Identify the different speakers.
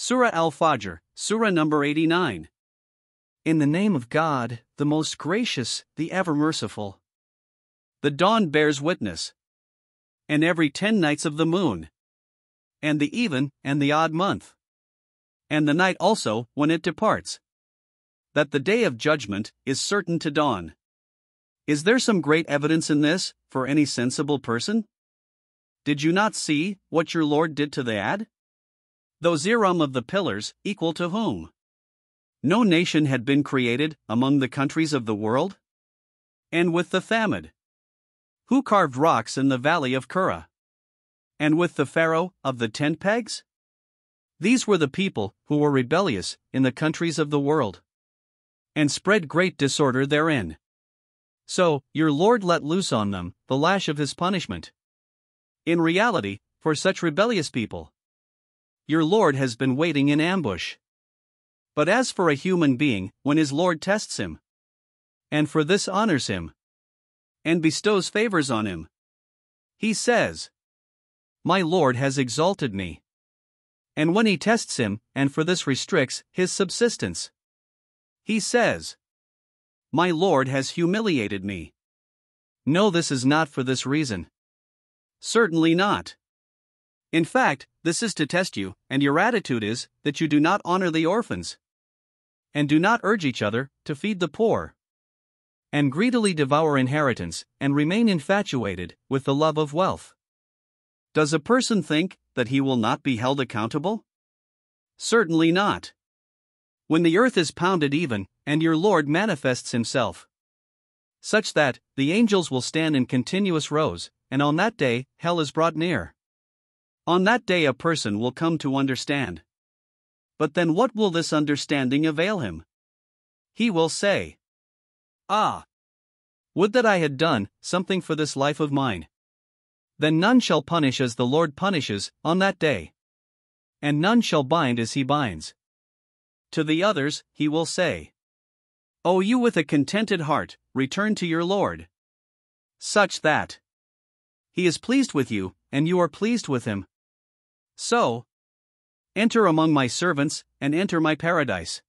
Speaker 1: Surah Al Fajr, Surah number 89.
Speaker 2: In the name of God, the most gracious, the ever merciful.
Speaker 1: The dawn bears witness. And every ten nights of the moon. And the even and the odd month. And the night also when it departs. That the day of judgment is certain to dawn. Is there some great evidence in this, for any sensible person? Did you not see what your Lord did to the Ad? Those Iram of the pillars, equal to whom? No nation had been created among the countries of the world? And with the Thamud? Who carved rocks in the valley of Qura? And with the Pharaoh of the tent pegs? These were the people who were rebellious in the countries of the world, and spread great disorder therein. So, your Lord let loose on them the lash of his punishment. In reality, for such rebellious people, your Lord has been waiting in ambush. But as for a human being, when his Lord tests him, and for this honors him, and bestows favors on him, he says, My Lord has exalted me. And when he tests him, and for this restricts his subsistence, he says, My Lord has humiliated me. No, this is not for this reason. Certainly not. In fact, this is to test you, and your attitude is that you do not honor the orphans, and do not urge each other to feed the poor, and greedily devour inheritance, and remain infatuated with the love of wealth. Does a person think that he will not be held accountable? Certainly not. When the earth is pounded even, and your Lord manifests himself, such that the angels will stand in continuous rows, and on that day hell is brought near. On that day, a person will come to understand. But then, what will this understanding avail him? He will say, Ah! Would that I had done something for this life of mine. Then none shall punish as the Lord punishes on that day. And none shall bind as he binds. To the others, he will say, O you with a contented heart, return to your Lord. Such that he is pleased with you, and you are pleased with him. So, enter among my servants, and enter my paradise.